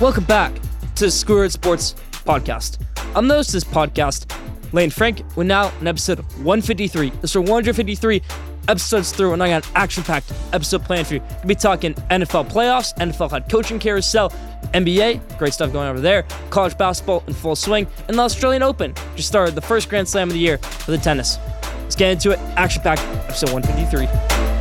Welcome back to the Schoolyard Sports Podcast. I'm the host of this podcast, Lane Frank. We're now in episode 153. This is 153 episodes through, and I got an action-packed episode planned for you. We'll be talking NFL playoffs, NFL head coaching carousel, NBA, great stuff going over there, college basketball in full swing, and the Australian Open just started the first Grand Slam of the year for the tennis. Let's get into it. Action-packed episode 153.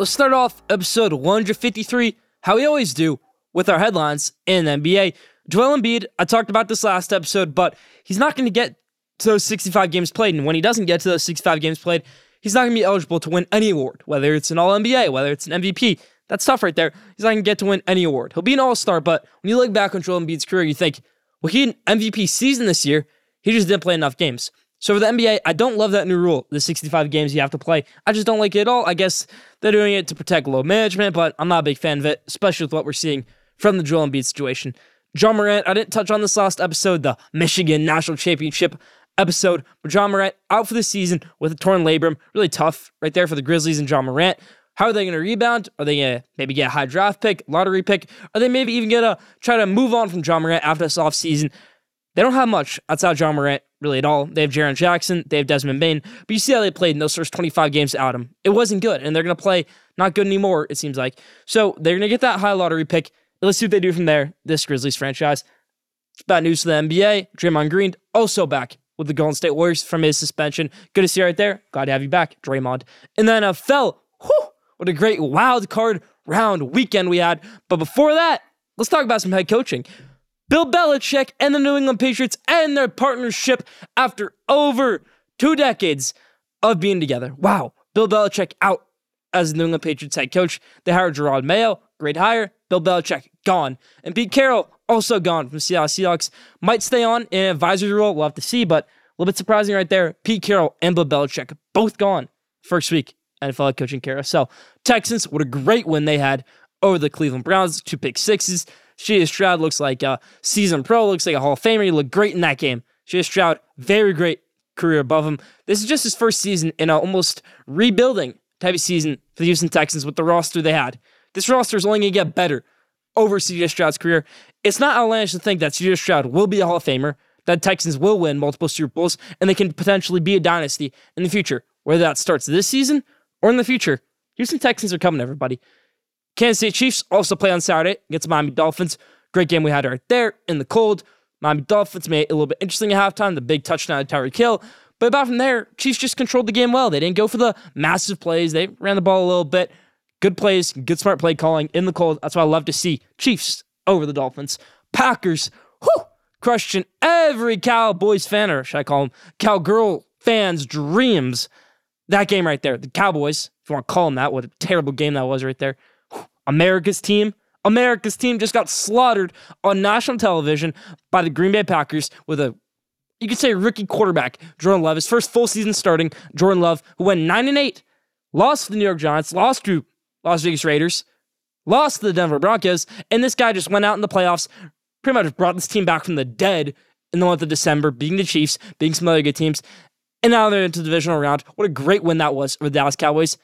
Let's start off episode 153, how we always do, with our headlines in NBA. Joel Embiid, I talked about this last episode, but he's not going to get to those 65 games played. And when he doesn't get to those 65 games played, he's not going to be eligible to win any award, whether it's an All NBA, whether it's an MVP. That's tough right there. He's not going to get to win any award. He'll be an All Star, but when you look back on Joel Embiid's career, you think, well, he had an MVP season this year. He just didn't play enough games. So for the NBA, I don't love that new rule, the 65 games you have to play. I just don't like it at all. I guess they're doing it to protect load management, but I'm not a big fan of it, especially with what we're seeing from the Joel Embiid situation. Ja Morant, I didn't touch on this last episode, the Michigan National Championship episode, but Ja Morant out for the season with a torn labrum. Really tough right there for the Grizzlies and Ja Morant. How are they going to rebound? Are they going to maybe get a high draft pick, lottery pick? Are they maybe even going to try to move on from Ja Morant after this offseason? They don't have much outside Ja Morant really at all. They have Jaren Jackson, they have Desmond Bane, but you see how they played in those first 25 games out him. It wasn't good, and they're going to play not good anymore, it seems like. So they're going to get that high lottery pick. Let's see what they do from there, this Grizzlies franchise. It's bad news for the NBA. Draymond Green also back with the Golden State Warriors from his suspension. Good to see you right there. Glad to have you back, Draymond. And then NFL, whew, what a great wild card round weekend we had. But before that, let's talk about some head coaching. Bill Belichick and the New England Patriots and their partnership after over two decades of being together. Wow. Bill Belichick out as the New England Patriots head coach. They hired Jerod Mayo, great hire. Bill Belichick gone. And Pete Carroll also gone from Seattle Seahawks. Might stay on in an advisory role. We'll have to see, but a little bit surprising right there. Pete Carroll and Bill Belichick both gone first week NFL head coaching carousel. Texans, what a great win they had over the Cleveland Browns. Two pick sixes. CJ Stroud looks like uh, a season pro, looks like a Hall of Famer. He looked great in that game. CJ Stroud, very great career above him. This is just his first season in an almost rebuilding type of season for the Houston Texans with the roster they had. This roster is only going to get better over CJ Stroud's career. It's not outlandish to think that CJ Stroud will be a Hall of Famer, that Texans will win multiple Super Bowls, and they can potentially be a dynasty in the future. Whether that starts this season or in the future, Houston Texans are coming, everybody. Kansas City Chiefs also play on Saturday against Miami Dolphins. Great game we had right there in the cold. Miami Dolphins made it a little bit interesting at halftime. The big touchdown to Tyreek Hill. But about from there, Chiefs just controlled the game well. They didn't go for the massive plays. They ran the ball a little bit. Good plays, good smart play calling in the cold. That's what I love to see. Chiefs over the Dolphins. Packers, whew, crushing every Cowboys fan, or should I call them Cowgirl fans' dreams. That game right there. The Cowboys, if you want to call them that, what a terrible game that was right there. America's team. America's team just got slaughtered on national television by the Green Bay Packers with a, you could say, rookie quarterback, Jordan Love. His first full season starting, Jordan Love, who went 9 and 8, lost to the New York Giants, lost to Las Vegas Raiders, lost to the Denver Broncos, and this guy just went out in the playoffs, pretty much brought this team back from the dead in the month of December, beating the Chiefs, beating some other good teams, and now they're into the divisional round. What a great win that was for the Dallas Cowboys.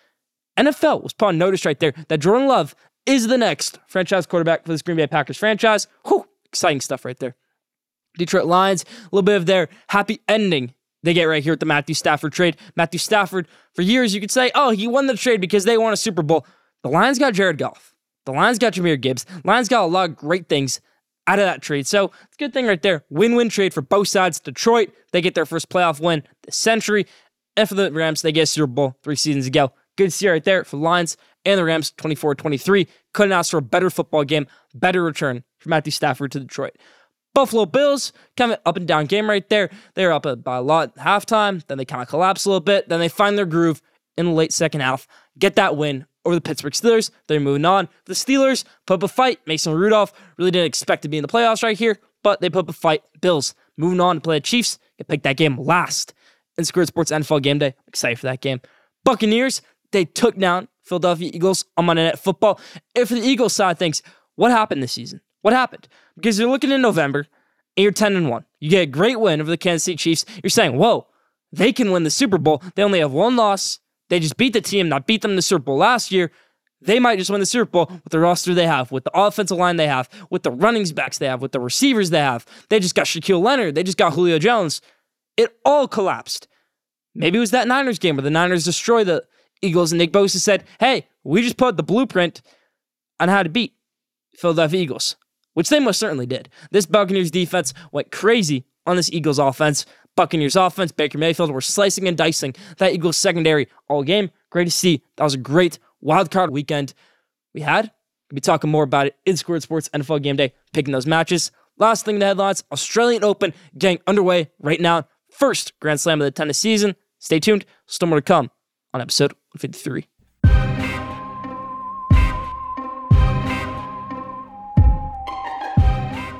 NFL was put on notice right there that Jordan Love is the next franchise quarterback for this Green Bay Packers franchise. Whew, exciting stuff right there. Detroit Lions, a little bit of their happy ending they get right here at the Matthew Stafford trade. Matthew Stafford, for years, you could say, oh, he won the trade because they won a Super Bowl. The Lions got Jared Goff. The Lions got Jahmyr Gibbs. Lions got a lot of great things out of that trade. So it's a good thing right there. Win-win trade for both sides. Detroit, they get their first playoff win this century. And for the Rams, they get Super Bowl three seasons ago. Good to see right there for the Lions and the Rams 24 23. Couldn't ask for a better football game, better return for Matthew Stafford to Detroit. Buffalo Bills, kind of up and down game right there. They're up by a lot at halftime, then they kind of collapse a little bit, then they find their groove in the late second half, get that win over the Pittsburgh Steelers. They're moving on. The Steelers put up a fight. Mason Rudolph really didn't expect to be in the playoffs right here, but they put up a fight. Bills moving on to play the Chiefs. Get picked that game last in Schoolyard Sports NFL Game Day. excited for that game. Buccaneers, they took down Philadelphia Eagles on Monday Night Football. If the Eagles side thinks, what happened this season? What happened? Because you're looking in November and you're 10 and 1. You get a great win over the Kansas City Chiefs. You're saying, whoa, they can win the Super Bowl. They only have one loss They just beat the team that beat them in the Super Bowl last year. They might just win the Super Bowl with the roster they have, with the offensive line they have, with the running backs they have, with the receivers they have. They just got Shaquille Leonard. They just got Julio Jones. It all collapsed. Maybe it was that Niners game where the Niners destroyed the Eagles and Nick Bosa said, hey, we just put the blueprint on how to beat Philadelphia Eagles, which they most certainly did. This Buccaneers defense went crazy on this Eagles offense. Buccaneers offense, Baker Mayfield were slicing and dicing that Eagles secondary all game. Great to see. That was a great wild card weekend we had. We'll be talking more about it in Schoolyard Sports NFL Game Day, picking those matches. Last thing in the headlines Australian Open getting underway right now. First Grand Slam of the tennis season. Stay tuned. Still more to come on episode 53.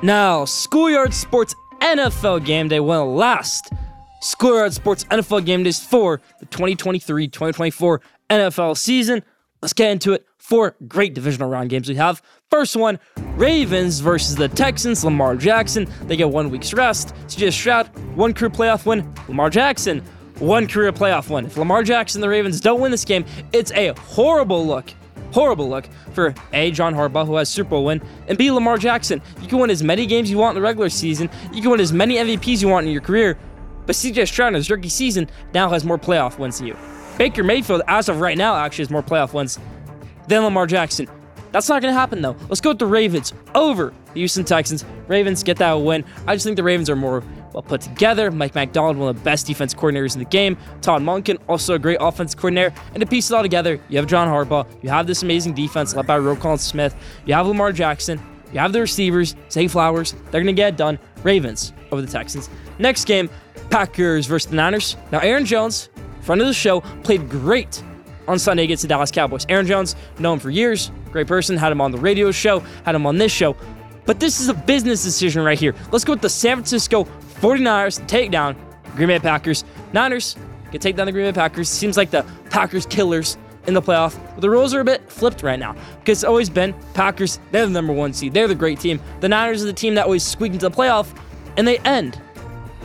Now, Schoolyard Sports NFL Game Day will last. Schoolyard Sports NFL Game Days for the 2023 2024 NFL season. Let's get into it. Four great divisional round games we have. First one Ravens versus the Texans. Lamar Jackson. They get one week's rest. CJ Stroud, one career playoff win. Lamar Jackson, one career playoff win. If Lamar Jackson and the Ravens don't win this game, it's a horrible look horrible look for A, John Harbaugh, who has Super Bowl win, and B, Lamar Jackson. You can win as many games you want in the regular season, you can win as many MVPs you want in your career, but CJ Stroud in his rookie season now has more playoff wins than you. Baker Mayfield, as of right now, actually has more playoff wins than Lamar Jackson. That's not going to happen, though. Let's go with the Ravens over the Houston Texans. Ravens get that win. I just think the Ravens are more well put together. Mike Macdonald, one of the best defense coordinators in the game. Todd Monken, also a great offense coordinator. And to piece it all together, you have John Harbaugh. You have this amazing defense led by Roquan Smith. You have Lamar Jackson. You have the receivers, Zay Flowers. They're going to get it done. Ravens over the Texans. Next game, Packers versus the Niners. Now, Aaron Jones, friend of the show, played great on Sunday against the Dallas Cowboys. Aaron Jones, known for years, great person, had him on the radio show, had him on this show. But this is a business decision right here. Let's go with the San Francisco 49ers take down Green Bay Packers. Niners can take down the Green Bay Packers. Seems like the Packers killers in the playoff. But the rules are a bit flipped right now because it's always been Packers, they're the number one seed. They're the great team. The Niners are the team that always squeak into the playoff and they end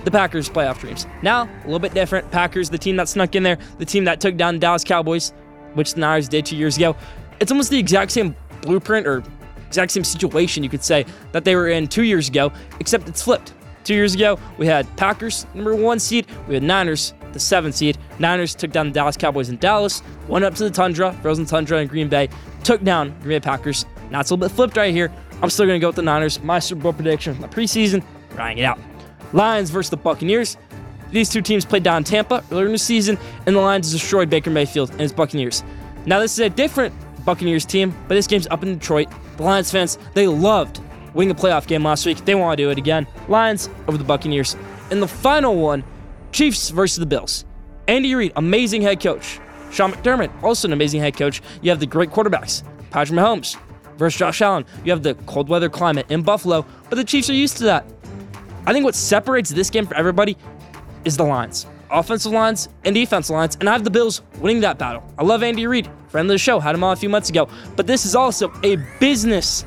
the Packers' playoff dreams. Now, a little bit different. Packers, the team that snuck in there, the team that took down the Dallas Cowboys, which the Niners did two years ago. It's almost the exact same blueprint or exact same situation, you could say, that they were in two years ago, except it's flipped. Two years ago, we had Packers, number one seed. We had Niners, the seventh seed. Niners took down the Dallas Cowboys in Dallas, went up to the Tundra, frozen Tundra in Green Bay, took down Green Bay Packers. Now it's a little bit flipped right here. I'm still going to go with the Niners. My Super Bowl prediction the preseason, riding it out. Lions versus the Buccaneers. These two teams played down Tampa earlier in the season, and the Lions destroyed Baker Mayfield and his Buccaneers. Now, this is a different Buccaneers team, but this game's up in Detroit. The Lions fans, they loved winning a playoff game last week. They want to do it again. Lions over the Buccaneers. In the final one, Chiefs versus the Bills. Andy Reid, amazing head coach. Sean McDermott, also an amazing head coach. You have the great quarterbacks. Patrick Mahomes versus Josh Allen. You have the cold weather climate in Buffalo, but the Chiefs are used to that. I think what separates this game for everybody is the lines. Offensive lines and defensive lines, and I have the Bills winning that battle. I love Andy Reid, friend of the show, had him on a few months ago. But this is also a business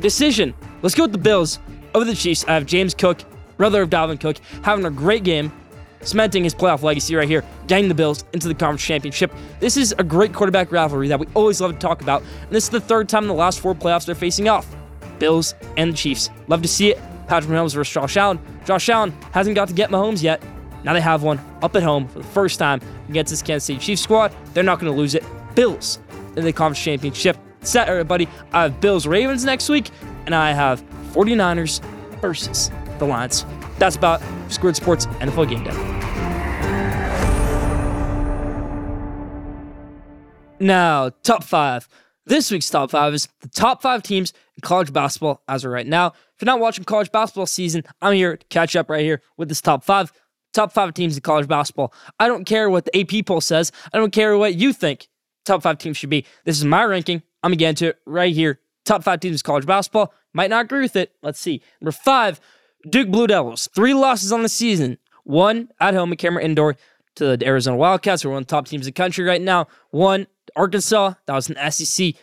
decision. Let's go with the Bills over the Chiefs. I have James Cook, brother of Dalvin Cook, having a great game, cementing his playoff legacy right here, getting the Bills into the conference championship. This is a great quarterback rivalry that we always love to talk about, and this is the third time in the last four playoffs they're facing off. Bills and the Chiefs. Love to see it. Patrick Mahomes versus Josh Allen. Josh Allen hasn't got to get Mahomes yet. Now they have one up at home for the first time against this Kansas City Chiefs squad. They're not going to lose it. Bills in the conference championship. Set everybody. I have Bills Ravens next week, and I have 49ers versus the Lions. That's about Schoolyard Sports NFL Game Day. Now, top five. This week's top five is the top five teams in college basketball as of right now. If you're not watching college basketball season, I'm here to catch up right here with this top five. Top five teams in college basketball. I don't care what the AP poll says. I don't care what you think top five teams should be. This is my ranking. I'm going to get into it right here. Top five teams college basketball. Might not agree with it. Let's see. Number five, Duke Blue Devils. Three losses on the season. One at home at Cameron Indoor to the Arizona Wildcats, who are one of the top teams in the country right now. One, Arkansas. That was an SEC,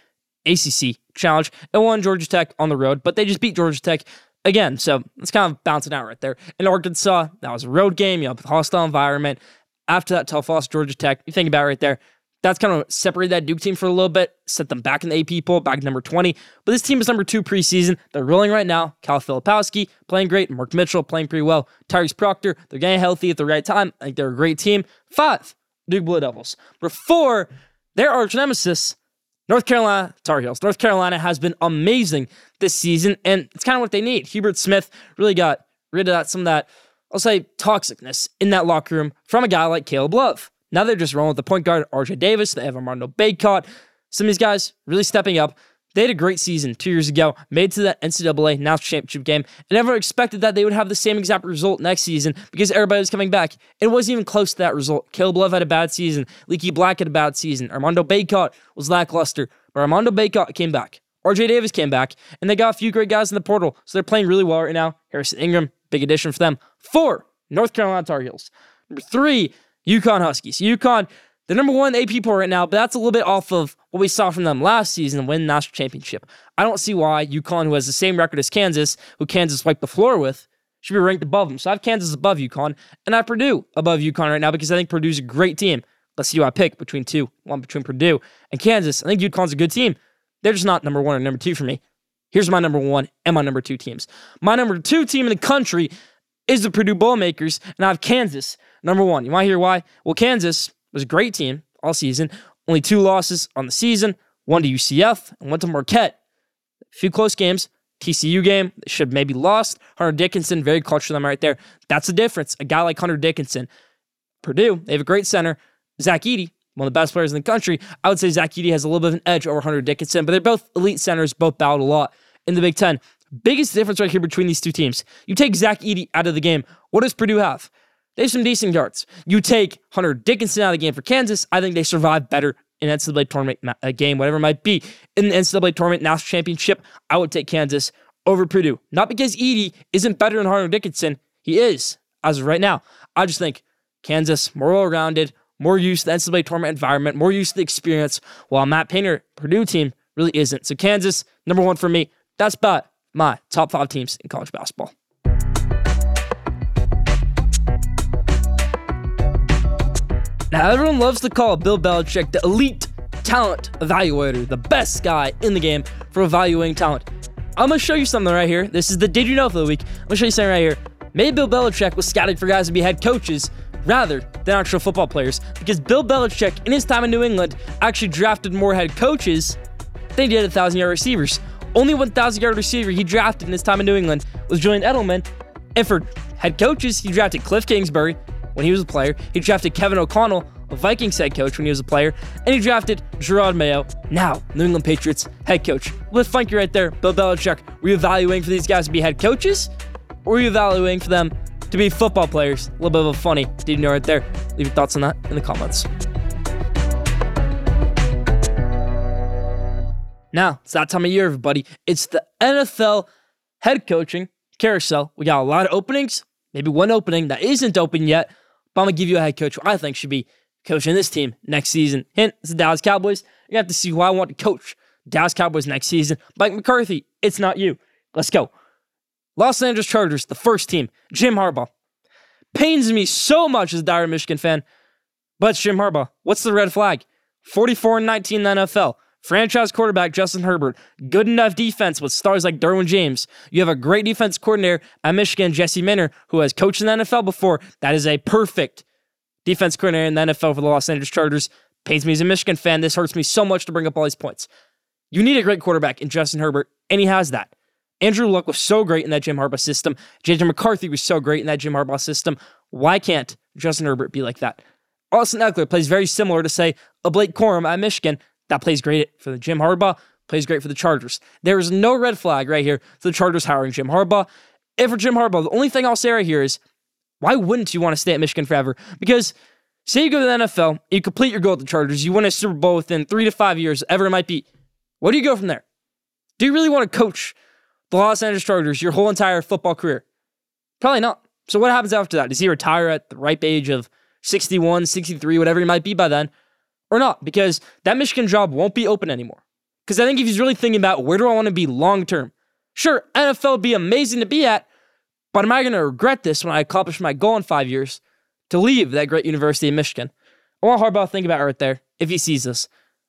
ACC challenge. And one, Georgia Tech on the road. But they just beat Georgia Tech again. So it's kind of bouncing out right there. In Arkansas, that was a road game, you know, a hostile environment. After that tough loss, Georgia Tech, you think about it right there. That's kind of separated that Duke team for a little bit, set them back in the AP poll, back number 20. But this team is number two preseason. They're rolling right now. Kyle Filipowski playing great. Mark Mitchell playing pretty well. Tyrese Proctor, they're getting healthy at the right time. I think they're a great team. Five, Duke Blue Devils. Number four, their arch nemesis, North Carolina Tar Heels. North Carolina has been amazing this season, and it's kind of what they need. Hubert Smith really got rid of that, some of that, I'll say, toxicness in that locker room from a guy like Caleb Love. Now they're just rolling with the point guard, RJ Davis. They have Armando Bacot. Some of these guys really stepping up. They had a great season two years ago, made to that NCAA national championship game, and never expected that they would have the same exact result next season because everybody was coming back. It wasn't even close to that result. Caleb Love had a bad season. Leaky Black had a bad season. Armando Bacot was lackluster, but Armando Bacot came back. RJ Davis came back, and they got a few great guys in the portal, so they're playing really well right now. Harrison Ingram, big addition for them. Four, North Carolina Tar Heels. Number three, UConn Huskies. UConn, the number one AP poll right now, but that's a little bit off of what we saw from them last season, win the national championship. I don't see why UConn, who has the same record as Kansas, who Kansas wiped the floor with, should be ranked above them. So I have Kansas above UConn, and I have Purdue above UConn right now because I think Purdue's a great team. Let's see who I pick between two, one between Purdue and Kansas. I think UConn's a good team. They're just not number one or number two for me. Here's my number one and my number two teams. My number two team in the country is the Purdue Boilermakers, and I have Kansas number one. You want to hear why? Well, Kansas was a great team all season. Only two losses on the season, one to UCF and one to Marquette. A few close games. TCU game, should maybe lost. Hunter Dickinson, very clutch for them right there. That's the difference. A guy like Hunter Dickinson. Purdue, they have a great center. Zach Edey, one of the best players in the country. I would say Zach Edey has a little bit of an edge over Hunter Dickinson, but they're both elite centers, both battled a lot in the Big Ten. Biggest difference right here between these two teams. You take Zach Edey out of the game. What does Purdue have? They have some decent guards. You take Hunter Dickinson out of the game for Kansas. I think they survive better in NCAA tournament a uh, game, whatever it might be. In the NCAA tournament national championship, I would take Kansas over Purdue. Not because Edey isn't better than Hunter Dickinson. He is, as of right now. I just think Kansas, more well rounded, more used to the NCAA tournament environment, more used to the experience, while Matt Painter, Purdue team, really isn't. So Kansas, number one for me. That's about my top five teams in college basketball. Now, everyone loves to call Bill Belichick the elite talent evaluator, the best guy in the game for evaluating talent. I'm gonna show you something right here. This is the Did You Know for the week. I'm gonna show you something right here. Maybe Bill Belichick was scouting for guys to be head coaches rather than actual football players because Bill Belichick, in his time in New England, actually drafted more head coaches than he did 1,000 yard receivers. Only 1,000 yard receiver he drafted in his time in New England was Julian Edelman. And for head coaches, he drafted Cliff Kingsbury, when he was a player. He drafted Kevin O'Connell, a Vikings head coach, when he was a player. And he drafted Jerod Mayo, now New England Patriots head coach. Let's right there, Bill Belichick. Were you evaluating for these guys to be head coaches? Or were you evaluating for them to be football players? A little bit of a funny. Did you know right there? Leave your thoughts on that in the comments. Now, it's that time of year, everybody. It's the NFL head coaching carousel. We got a lot of openings, maybe one opening that isn't open yet. I'm to give you a head coach who I think should be coaching this team next season. Hint, it's the Dallas Cowboys. You have to see who I want to coach Dallas Cowboys next season. Mike McCarthy, it's not you. Let's go. Los Angeles Chargers, the first team. Jim Harbaugh. Pains me so much as a dire Michigan fan, but Jim Harbaugh. What's the red flag? 44 and 19 in the NFL. Franchise quarterback Justin Herbert. Good enough defense with stars like Derwin James. You have a great defense coordinator at Michigan, Jesse Minter, who has coached in the NFL before. That is a perfect defense coordinator in the NFL for the Los Angeles Chargers. Pains me as a Michigan fan. This hurts me so much to bring up all these points. You need a great quarterback in Justin Herbert, and he has that. Andrew Luck was so great in that Jim Harbaugh system. JJ McCarthy was so great in that Jim Harbaugh system. Why can't Justin Herbert be like that? Austin Ekeler plays very similar to, say, a Blake Corum at Michigan. That plays great for the Jim Harbaugh, plays great for the Chargers. There is no red flag right here for the Chargers hiring Jim Harbaugh. And for Jim Harbaugh, the only thing I'll say right here is why wouldn't you want to stay at Michigan forever? Because say you go to the NFL, you complete your goal at the Chargers, you win a Super Bowl within three to five years, ever it might be. Where do you go from there? Do you really want to coach the Los Angeles Chargers your whole entire football career? Probably not. So what happens after that? Does he retire at the ripe age of 61, 63, whatever he might be by then? Or not, because that Michigan job won't be open anymore. Because I think if he's really thinking about where do I want to be long term, sure, NFL would be amazing to be at, but am I going to regret this when I accomplish my goal in five years to leave that great University of Michigan? I want Harbaugh to think about it right there if he sees this.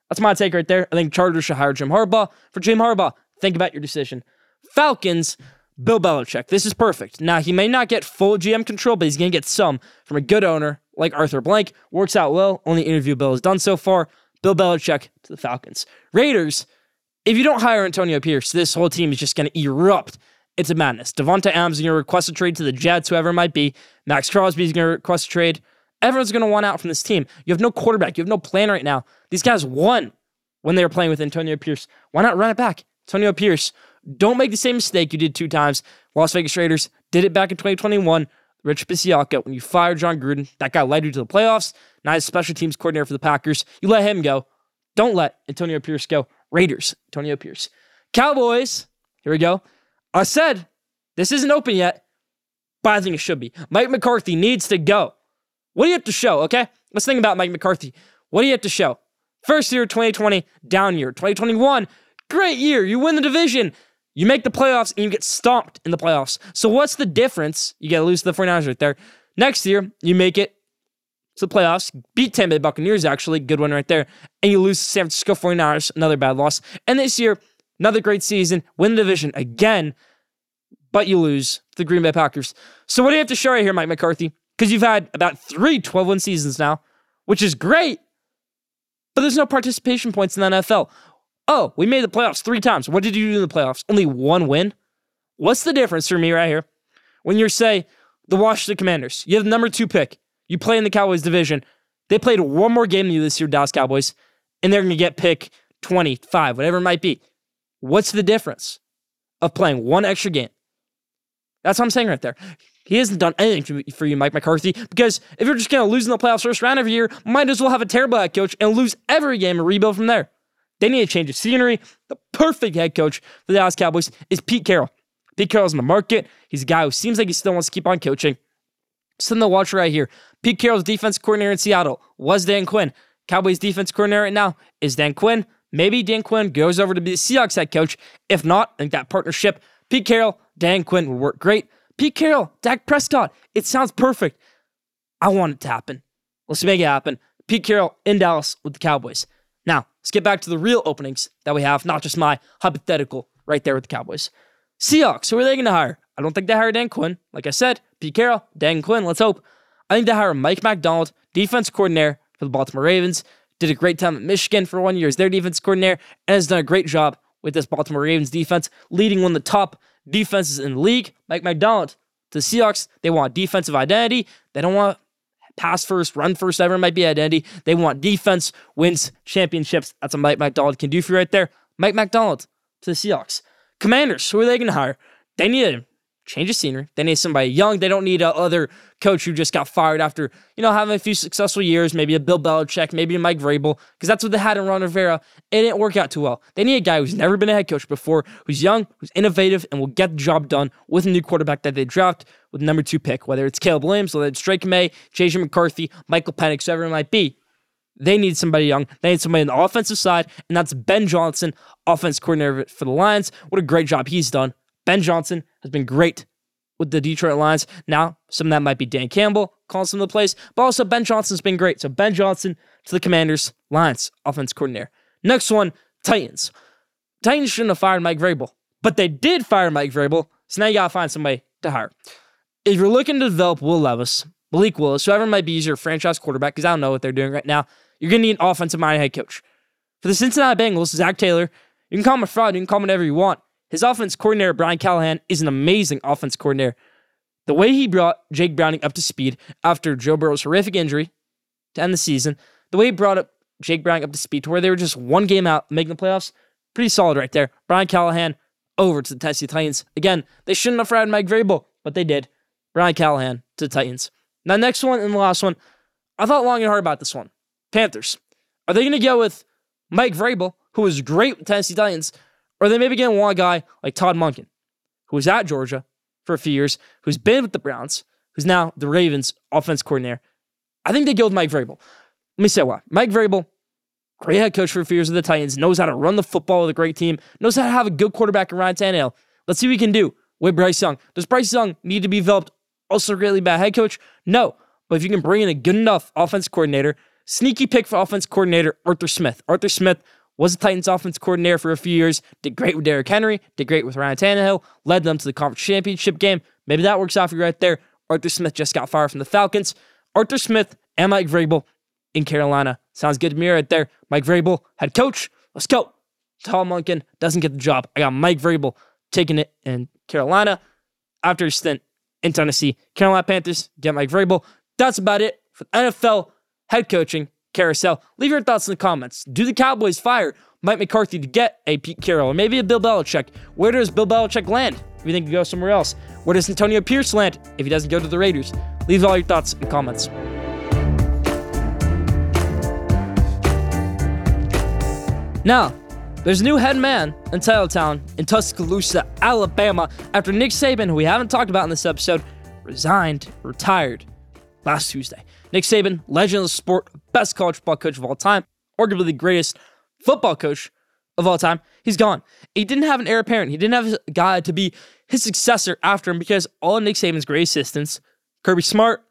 That's my take right there. I think Chargers should hire Jim Harbaugh. For Jim Harbaugh, think about your decision. Falcons, Bill Belichick. This is perfect. Now, he may not get full GM control, but he's going to get some from a good owner like Arthur Blank. Works out well. Only interview Bill has done so far. Bill Belichick to the Falcons. Raiders, if you don't hire Antonio Pierce, this whole team is just going to erupt. It's a madness. Davante Adams is going to request a trade to the Jets, whoever it might be. Maxx Crosby is going to request a trade. Everyone's going to want out from this team. You have no quarterback. You have no plan right now. These guys won when they were playing with Antonio Pierce. Why not run it back? Antonio Pierce, don't make the same mistake you did two times. Las Vegas Raiders did it back in 2021. Rich Bisaccia, when you fired Jon Gruden, that guy led you to the playoffs. Now he's special teams coordinator for the Packers. You let him go. Don't let Antonio Pierce go. Raiders, Antonio Pierce. Cowboys, here we go. I said this isn't open yet, but I think it should be. Mike McCarthy needs to go. What do you have to show, okay? Let's think about Mike McCarthy. What do you have to show? First year, 2020, down year. 2021, great year. You win the division. You make the playoffs and you get stomped in the playoffs. So what's the difference? You get to lose to the 49ers right there. Next year, you make it to the playoffs, beat Tampa Bay Buccaneers, actually, good one right there, and you lose to San Francisco 49ers, another bad loss. And this year, another great season, win the division again, but you lose the Green Bay Packers. So what do you have to show right here, Mike McCarthy? Because you've had about three 12 win seasons now, which is great, but there's no participation points in the NFL. Oh, we made the playoffs three times. What did you do in the playoffs? Only one win? What's the difference for me right here? When you're, say, the Washington Commanders, you have the number two pick, you play in the Cowboys division, they played one more game than you this year, Dallas Cowboys, and they're going to get pick 25, whatever it might be. What's the difference of playing one extra game? That's what I'm saying right there. He hasn't done anything for you, Mike McCarthy, because if you're just going to lose in the playoffs first round every year, might as well have a terrible head coach and lose every game and rebuild from there. They need a change of scenery. The perfect head coach for the Dallas Cowboys is Pete Carroll. Pete Carroll's in the market. He's a guy who seems like he still wants to keep on coaching. Something to watch right here. Pete Carroll's defense coordinator in Seattle was Dan Quinn. Cowboys defense coordinator right now is Dan Quinn. Maybe Dan Quinn goes over to be the Seahawks head coach. If not, I think that partnership, Pete Carroll, Dan Quinn would work great. Pete Carroll, Dak Prescott. It sounds perfect. I want it to happen. Let's make it happen. Pete Carroll in Dallas with the Cowboys. Let's get back to the real openings that we have, not just my hypothetical right there with the Cowboys. Seahawks, who are they going to hire? I don't think they hire Dan Quinn. Like I said, Pete Carroll, Dan Quinn, let's hope. I think they hire Mike Macdonald, defense coordinator for the Baltimore Ravens. Did a great time at Michigan for one year as their defense coordinator and has done a great job with this Baltimore Ravens defense, leading one of the top defenses in the league. Mike Macdonald to the Seahawks, they want defensive identity. They don't want pass first, run first, ever might be identity. They want defense, wins championships. That's what Mike Macdonald can do for you right there. Mike Macdonald to the Seahawks. Commanders, who are they going to hire? They need change of scenery. They need somebody young. They don't need a other coach who just got fired after, you know, having a few successful years, maybe a Bill Belichick, maybe a Mike Vrabel, because that's what they had in Ron Rivera. It didn't work out too well. They need a guy who's never been a head coach before, who's young, who's innovative, and will get the job done with a new quarterback that they draft with number two pick, whether it's Caleb Williams, whether it's Drake Maye, JJ McCarthy, Michael Penix, whoever it might be. They need somebody young. They need somebody on the offensive side, and that's Ben Johnson, offense coordinator for the Lions. What a great job he's done. Ben Johnson has been great with the Detroit Lions. Now, some of that might be Dan Campbell calling some of the plays, but also Ben Johnson's been great. So Ben Johnson to the Commanders, Lions, offense coordinator. Next one, Titans. Titans shouldn't have fired Mike Vrabel, but they did fire Mike Vrabel. So now you gotta find somebody to hire. If you're looking to develop Will Levis, Malik Willis, whoever might be your franchise quarterback, because I don't know what they're doing right now, you're gonna need an offensive minded head coach. For the Cincinnati Bengals, Zac Taylor, you can call him a fraud, you can call him whatever you want. His offense coordinator, Brian Callahan, is an amazing offense coordinator. The way he brought Jake Browning up to speed after Joe Burrow's horrific injury to end the season, the way he brought up Jake Browning up to speed to where they were just one game out making the playoffs, pretty solid right there. Brian Callahan over to the Tennessee Titans. Again, they shouldn't have fired Mike Vrabel, but they did. Brian Callahan to the Titans. Now, next one and the last one, I thought long and hard about this one. Panthers. Are they going to go with Mike Vrabel, who was great with Tennessee Titans, or they maybe get one guy like Todd Monken, who was at Georgia for a few years, who's been with the Browns, who's now the Ravens offense coordinator. I think they go with Mike Vrabel. Let me say why. Mike Vrabel, great head coach for a few years of the Titans, knows how to run the football with a great team, knows how to have a good quarterback in Ryan Tannehill. Let's see what we can do with Bryce Young. Does Bryce Young need to be developed? Also, really bad head coach? No. But if you can bring in a good enough offense coordinator, Sneaky pick for offense coordinator Arthur Smith. Arthur Smith was the Titans offense coordinator for a few years, did great with Derrick Henry, did great with Ryan Tannehill, led them to the conference championship game. Maybe that works out for you right there. Arthur Smith just got fired from the Falcons. Arthur Smith and Mike Vrabel in Carolina. Sounds good to me right there. Mike Vrabel, head coach. Let's go. Tom Monken doesn't get the job. I got Mike Vrabel taking it in Carolina after a stint in Tennessee. Carolina Panthers get Mike Vrabel. That's about it for NFL head coaching carousel. Leave your thoughts in the comments. Do the Cowboys fire Mike McCarthy to get a Pete Carroll or maybe a Bill Belichick? Where does Bill Belichick land if you think he goes somewhere else? Where does Antonio Pierce land if he doesn't go to the Raiders? Leave all your thoughts in the comments. Now, there's a new head man in Titletown in Tuscaloosa, Alabama, after Nick Saban, who we haven't talked about in this episode, resigned, retired last Tuesday. Nick Saban, legend of the sport, best college football coach of all time, arguably the greatest football coach of all time. He's gone. He didn't have an heir apparent. He didn't have a guy to be his successor after him because all of Nick Saban's great assistants, Kirby Smart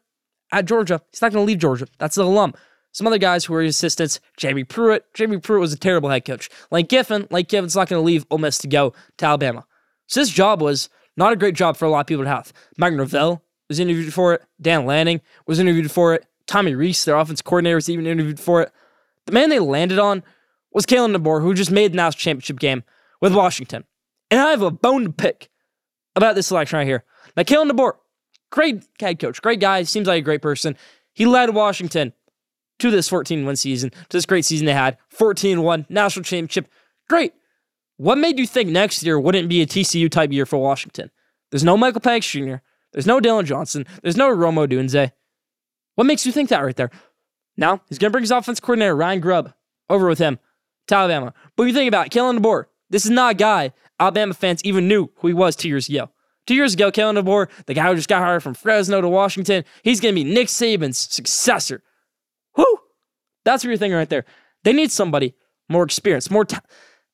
at Georgia, he's not going to leave Georgia. That's the alum. Some other guys who were his assistants, Jamie Pruitt. Jamie Pruitt was a terrible head coach. Lane Kiffin, Lane Kiffin's not going to leave Ole Miss to go to Alabama. So this job was not a great job for a lot of people to have. Mike Norvell was interviewed for it. Dan Lanning was interviewed for it. Tommy Rees, their offense coordinator, was even interviewed for it. The man they landed on was Kalen DeBoer, who just made the national championship game with Washington. And I have a bone to pick about this selection right here. Now, Kalen DeBoer, great head coach, great guy, seems like a great person. He led Washington to this 14 1 season, to this great season they had 14 1 national championship. Great. What made you think next year wouldn't be a TCU type year for Washington? There's no Michael Penix Jr., there's no Dillon Johnson, there's no Rome Odunze. What makes you think that right there? Now, he's going to bring his offense coordinator, Ryan Grubb, over with him to Alabama. But you think about it, Kalen DeBoer, this is not a guy Alabama fans even knew who he was two years ago. Two years ago, Kalen DeBoer, the guy who just got hired from Fresno to Washington, he's going to be Nick Saban's successor. Whoo! That's what you're thinking right there. They need somebody more experienced, more.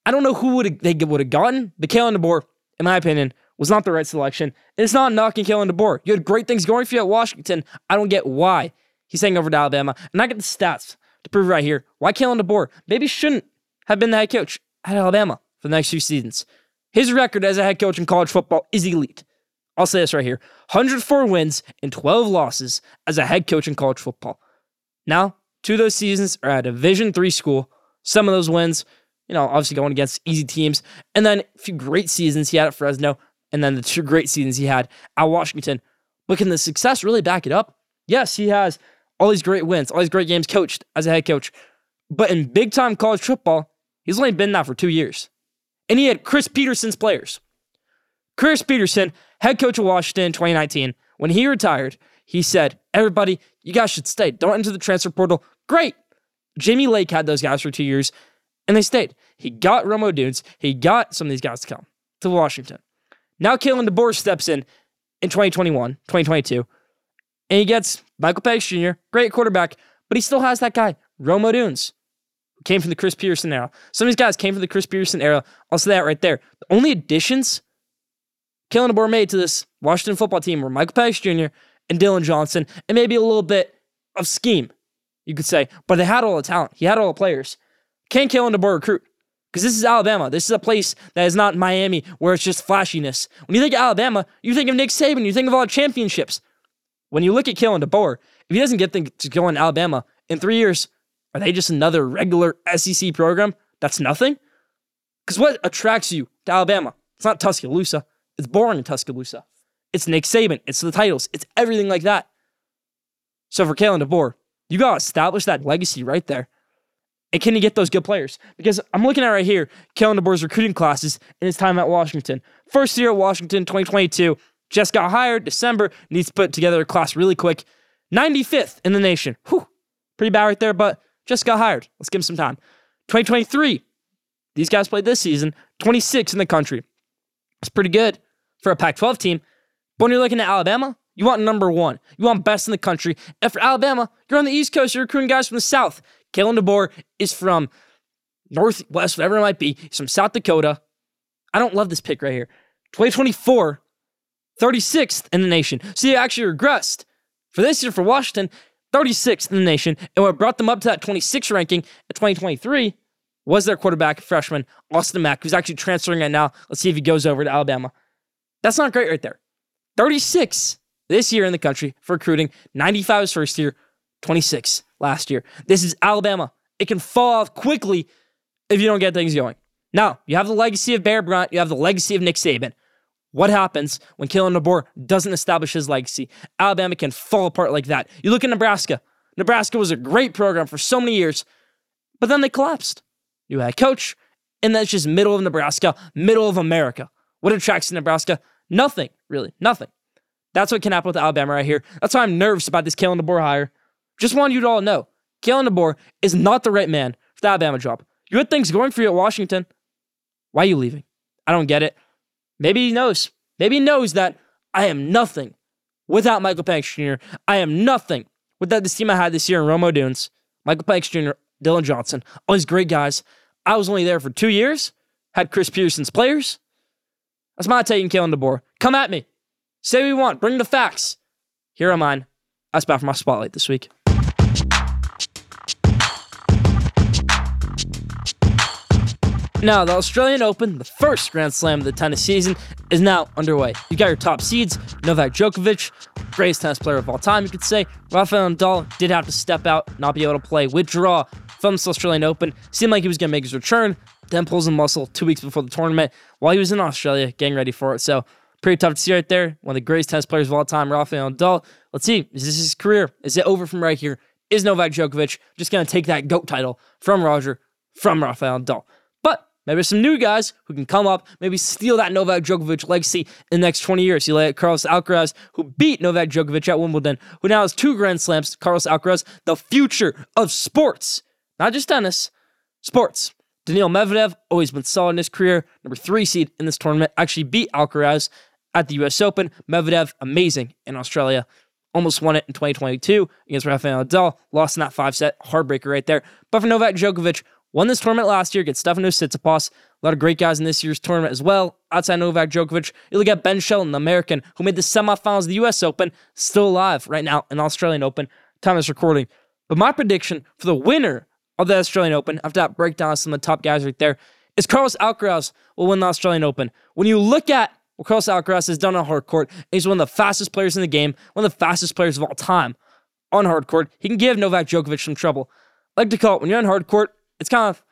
I don't know who would they would have gotten, but Kalen DeBoer, in my opinion, was not the right selection. It's not knocking Kalen DeBoer. You had great things going for you at Washington. I don't get why he's hanging over to Alabama. And I get the stats to prove right here why Kalen DeBoer maybe shouldn't have been the head coach at Alabama for the next few seasons. His record as a head coach in college football is elite. I'll say this right here 104 wins and 12 losses as a head coach in college football. Now, two of those seasons are at a Division three school. Some of those wins, you know, obviously going against easy teams. And then a few great seasons he had at Fresno and then the two great seasons he had at Washington. But can the success really back it up? Yes, he has all these great wins, all these great games coached as a head coach. But in big time college football, he's only been that for two years. And he had Chris Petersen's players. Chris Petersen, head coach of Washington in 2019, when he retired, he said, Everybody, you guys should stay. Don't enter the transfer portal. Great. Jimmy Lake had those guys for two years, and they stayed. He got Rome Odunze. He got some of these guys to come to Washington. Now Kalen DeBoer steps in in 2021, 2022, and he gets Michael Penix Jr., great quarterback, but he still has that guy, Rome Odunze, who came from the Chris Petersen era. Some of these guys came from the Chris Petersen era. I'll say that right there. The only additions Kalen DeBoer made to this Washington football team were Michael Penix Jr. and Dillon Johnson, and maybe a little bit of scheme, you could say. But they had all the talent. He had all the players. Can Kalen DeBoer recruit? Because this is Alabama. This is a place that is not Miami where it's just flashiness. When you think of Alabama, you think of Nick Saban, you think of all the championships. When you look at Kalen DeBoer, if he doesn't get things to go in Alabama in three years, are they just another regular SEC program? That's nothing? Because what attracts you to Alabama? It's not Tuscaloosa. It's boring in Tuscaloosa. It's Nick Saban. It's the titles. It's everything like that. So for Kalen DeBoer, you got to establish that legacy right there. And can he get those good players? Because I'm looking at right here, Kalen DeBoer's recruiting classes in his time at Washington. First year at Washington, 2022, just got hired, December, needs to put together a class really quick. 95th in the nation. Whew, pretty bad right there, but just got hired. Let's give him some time. 2023, these guys played this season, 26 in the country. It's pretty good for a Pac 12 team. But when you're looking at Alabama, you want number one. You want best in the country. And for Alabama, you're on the East Coast, you're recruiting guys from the South. Kalen DeBoer is from Northwest, whatever it might be. He's from South Dakota. I don't love this pick right here. 2024, 36th in the nation. So he actually regressed for this year for Washington, 36th in the nation. And what brought them up to that 26 ranking in 2023 was their quarterback freshman, Austin Mack, who's actually transferring right now. Let's see if he goes over to Alabama. That's not great right there. 36 this year in the country for recruiting, 95 his first year, 26 last year. This is Alabama. It can fall off quickly if you don't get things going. Now, you have the legacy of Bear Bryant, you have the legacy of Nick Saban. What happens when Kalen DeBoer doesn't establish his legacy? Alabama can fall apart like that. You look at Nebraska. Nebraska was a great program for so many years, but then they collapsed. You had coach, and that's just middle of Nebraska, middle of America. What attracts Nebraska? Nothing, really, nothing. That's what can happen with Alabama right here. That's why I'm nervous about this Kalen DeBoer hire. Just want you to all know, Kalen DeBoer is not the right man for the Alabama job. You had things going for you at Washington. Why are you leaving? I don't get it. Maybe he knows. Maybe he knows that I am nothing without Michael Penix Jr. I am nothing without this team I had this year in Rome Odunze, Michael Penix Jr., Dillon Johnson, all these great guys. I was only there for two years, had Chris Petersen's players. That's my take on Kalen DeBoer. Come at me. Say what you want. Bring the facts. Here are mine. That's about for my spotlight this week. Now, the Australian Open, the first Grand Slam of the tennis season, is now underway. You got your top seeds Novak Djokovic, greatest tennis player of all time, you could say. Rafael Nadal did have to step out, not be able to play, withdraw from the Australian Open. Seemed like he was going to make his return, then pulls a muscle two weeks before the tournament while he was in Australia getting ready for it. So, pretty tough to see right there. One of the greatest tennis players of all time, Rafael Nadal. Let's see, is this his career? Is it over from right here? Is Novak Djokovic just going to take that GOAT title from Roger, from Rafael Nadal? Maybe some new guys who can come up, maybe steal that Novak Djokovic legacy in the next 20 years. You like Carlos Alcaraz, who beat Novak Djokovic at Wimbledon, who now has two Grand Slams. Carlos Alcaraz, the future of sports, not just tennis, sports. Daniil Medvedev, always been solid in his career, number three seed in this tournament, actually beat Alcaraz at the US Open. Medvedev, amazing in Australia. Almost won it in 2022 against Rafael Nadal. Lost in that five set. Heartbreaker right there. But for Novak Djokovic, Won this tournament last year against Stefanos Tsitsipas. A lot of great guys in this year's tournament as well. Outside Novak Djokovic, you look at Ben Shelton, the American, who made the semifinals of the U.S. Open, still alive right now in Australian Open. Time is recording. But my prediction for the winner of the Australian Open, after that breakdown of some of the top guys right there, is Carlos Alcaraz will win the Australian Open. When you look at what Carlos Alcaraz has done on hard court, he's one of the fastest players in the game, one of the fastest players of all time on hard court. He can give Novak Djokovic some trouble. I like to call it when you're on hard court, it's kind of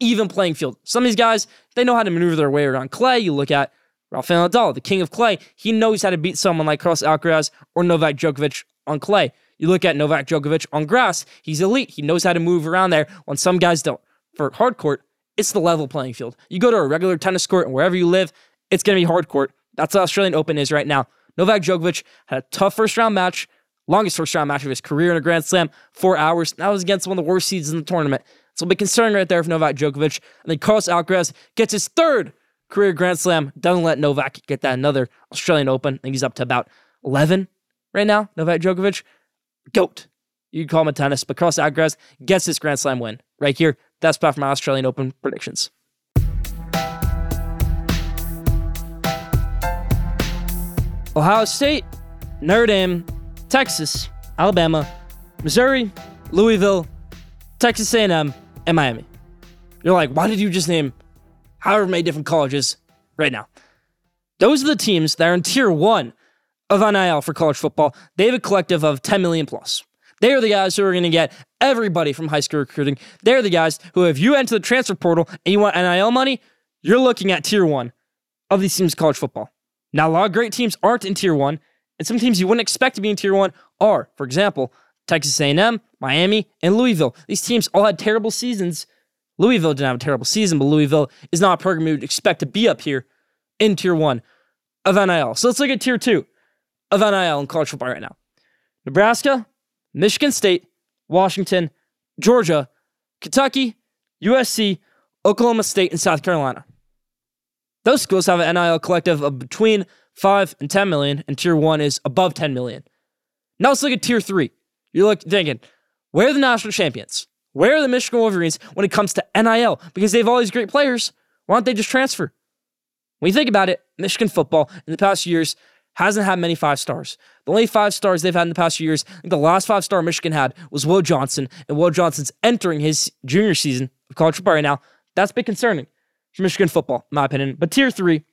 even playing field. Some of these guys, they know how to maneuver their way around clay. You look at Rafael Nadal, the king of clay. He knows how to beat someone like Carlos Alcaraz or Novak Djokovic on clay. You look at Novak Djokovic on grass, he's elite. He knows how to move around there when some guys don't. For hard court, it's the level playing field. You go to a regular tennis court and wherever you live, it's going to be hard court. That's what Australian Open is right now. Novak Djokovic had a tough first round match, longest first round match of his career in a Grand Slam, four hours. That was against one of the worst seeds in the tournament. So a big concern right there for Novak Djokovic. And then Carlos Alcaraz gets his third career Grand Slam. Doesn't let Novak get that another Australian Open. I think he's up to about 11 right now. Novak Djokovic, GOAT. You can call him a tennis, but Carlos Alcaraz gets his Grand Slam win right here. That's part for my Australian Open predictions. Ohio State, Notre Dame, Texas, Alabama, Missouri, Louisville, Texas A&M, and Miami. You're like, why did you just name however many different colleges right now? Those are the teams that are in tier one of NIL for college football. They have a collective of 10 million plus. They are the guys who are going to get everybody from high school recruiting. They're the guys who, if you enter the transfer portal and you want NIL money, you're looking at tier one of these teams college football. Now, a lot of great teams aren't in tier one, and some teams you wouldn't expect to be in tier one are. For example, Texas A&M, Miami, and Louisville. These teams all had terrible seasons. Louisville didn't have a terrible season, but Louisville is not a program you would expect to be up here in tier one of NIL. So let's look at tier two of NIL in college football right now. Nebraska, Michigan State, Washington, Georgia, Kentucky, USC, Oklahoma State, and South Carolina. Those schools have an NIL collective of between 5 and 10 million, and tier 1 is above 10 million. Now let's look at tier 3. You're like thinking, where are the national champions? Where are the Michigan Wolverines when it comes to NIL? Because they have all these great players. Why don't they just transfer? When you think about it, Michigan football in the past years hasn't had many five stars. The only five stars they've had in the past years, I think the last five star Michigan had was Will Johnson, and Will Johnson's entering his junior season of college football right now. That's been concerning for Michigan football, in my opinion. But tier three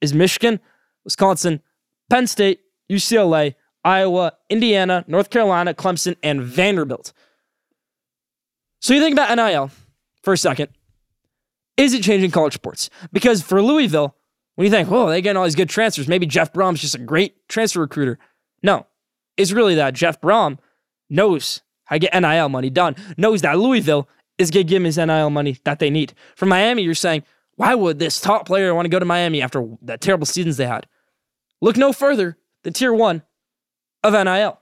is Michigan, Wisconsin, Penn State, UCLA, Iowa, Indiana, North Carolina, Clemson, and Vanderbilt. So you think about NIL for a second. Is it changing college sports? Because for Louisville, when you think, oh, they're getting all these good transfers, maybe Jeff Brohm's just a great transfer recruiter. No, it's really that Jeff Brohm knows how to get NIL money done, knows that Louisville is going to give him his NIL money that they need. For Miami, you're saying, why would this top player want to go to Miami after the terrible seasons they had? Look no further than tier one of NIL.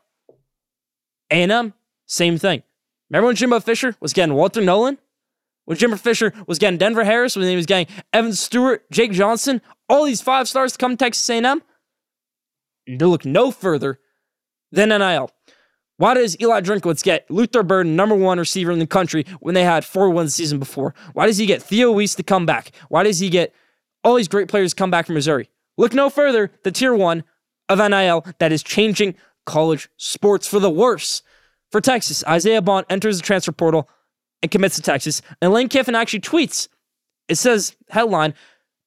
A&M, same thing. Remember when Jimbo Fisher was getting Walter Nolan? When Jimbo Fisher was getting Denver Harris, when he was getting Evan Stewart, Jake Johnson, all these five stars to come to Texas A&M? To look no further than NIL. Why does Eli Drinkwitz get Luther Burden, number one receiver in the country, when they had four wins the season before? Why does he get Theo Wease to come back? Why does he get all these great players come back from Missouri? Look no further the tier one of NIL that is changing college sports for the worse. For Texas, Isaiah Bond enters the transfer portal and commits to Texas. And Lane Kiffin actually tweets. It says, headline,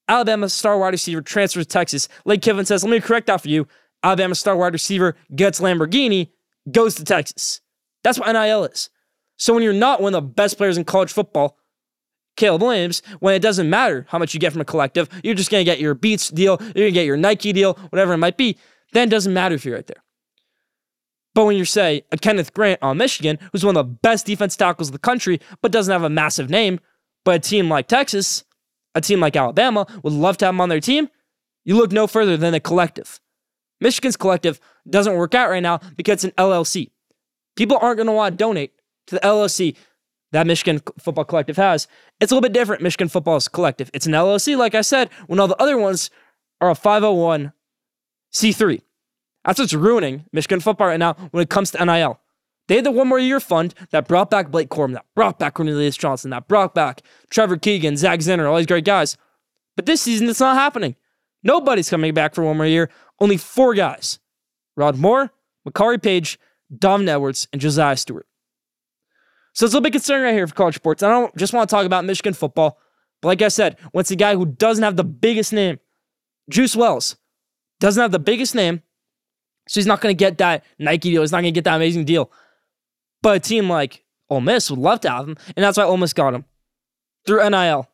Alabama star wide receiver transfers to Texas. Lane Kiffin says, let me correct that for you. Alabama star wide receiver gets Lamborghini, goes to Texas. That's what NIL is. So when you're not one of the best players in college football, Caleb Williams, when it doesn't matter how much you get from a collective, you're just going to get your Beats deal, you're going to get your Nike deal, whatever it might be, then it doesn't matter if you're right there. But when you say a Kenneth Grant on Michigan, who's one of the best defense tackles in the country, but doesn't have a massive name, but a team like Texas, a team like Alabama would love to have him on their team, you look no further than the collective. Michigan's collective doesn't work out right now because it's an LLC. People aren't going to want to donate to the LLC that Michigan Football Collective has. It's a little bit different, Michigan Football's Collective. It's an LLC, like I said, when all the other ones are a 501c3. That's what's ruining Michigan football right now when it comes to NIL. They had the one more year fund that brought back Blake Corum, that brought back Cornelius Johnson, that brought back Trevor Keegan, Zak Zinter, all these great guys. But this season, it's not happening. Nobody's coming back for one more year. Only four guys Rod Moore, Makari Paige, Dom Edwards, and Josaiah Stewart. So it's a little bit concerning right here for college sports. I don't just want to talk about Michigan football, but like I said, once a guy who doesn't have the biggest name, Juice Wells, doesn't have the biggest name, so he's not going to get that Nike deal. He's not going to get that amazing deal. But a team like Ole Miss would love to have him, and that's why Ole Miss got him through NIL,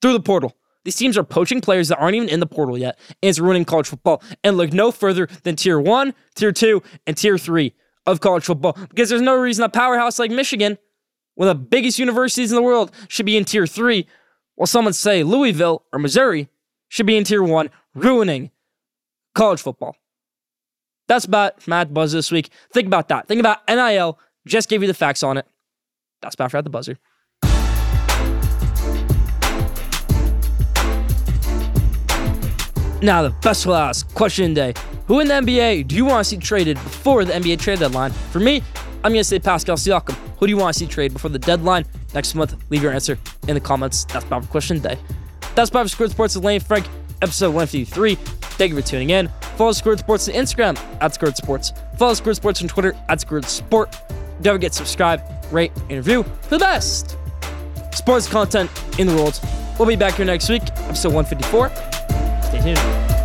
through the portal. These teams are poaching players that aren't even in the portal yet, and it's ruining college football. And look no further than tier one, tier two, and tier three of college football because there's no reason a powerhouse like Michigan, one of the biggest universities in the world, should be in tier three, while someone say Louisville or Missouri should be in tier one, ruining college football. That's about Matt Buzz this week. Think about that. Think about NIL. Just gave you the facts on it. That's about at the buzzer. Now, the best last question day. Who in the NBA do you want to see traded before the NBA trade deadline? For me, I'm going to say Pascal Siakam. Who do you want to see trade before the deadline? Next month, leave your answer in the comments. That's about for question day. That's about for Schoolyard Sports with Lane Frank, episode 153. Thank you for tuning in. Follow Schoolyard Sports on Instagram at Schoolyard Sports. Follow Schoolyard Sports on Twitter at Schoolyard Sport. Don't forget to subscribe, rate, and review for the best sports content in the world. We'll be back here next week, episode 154. Stay tuned.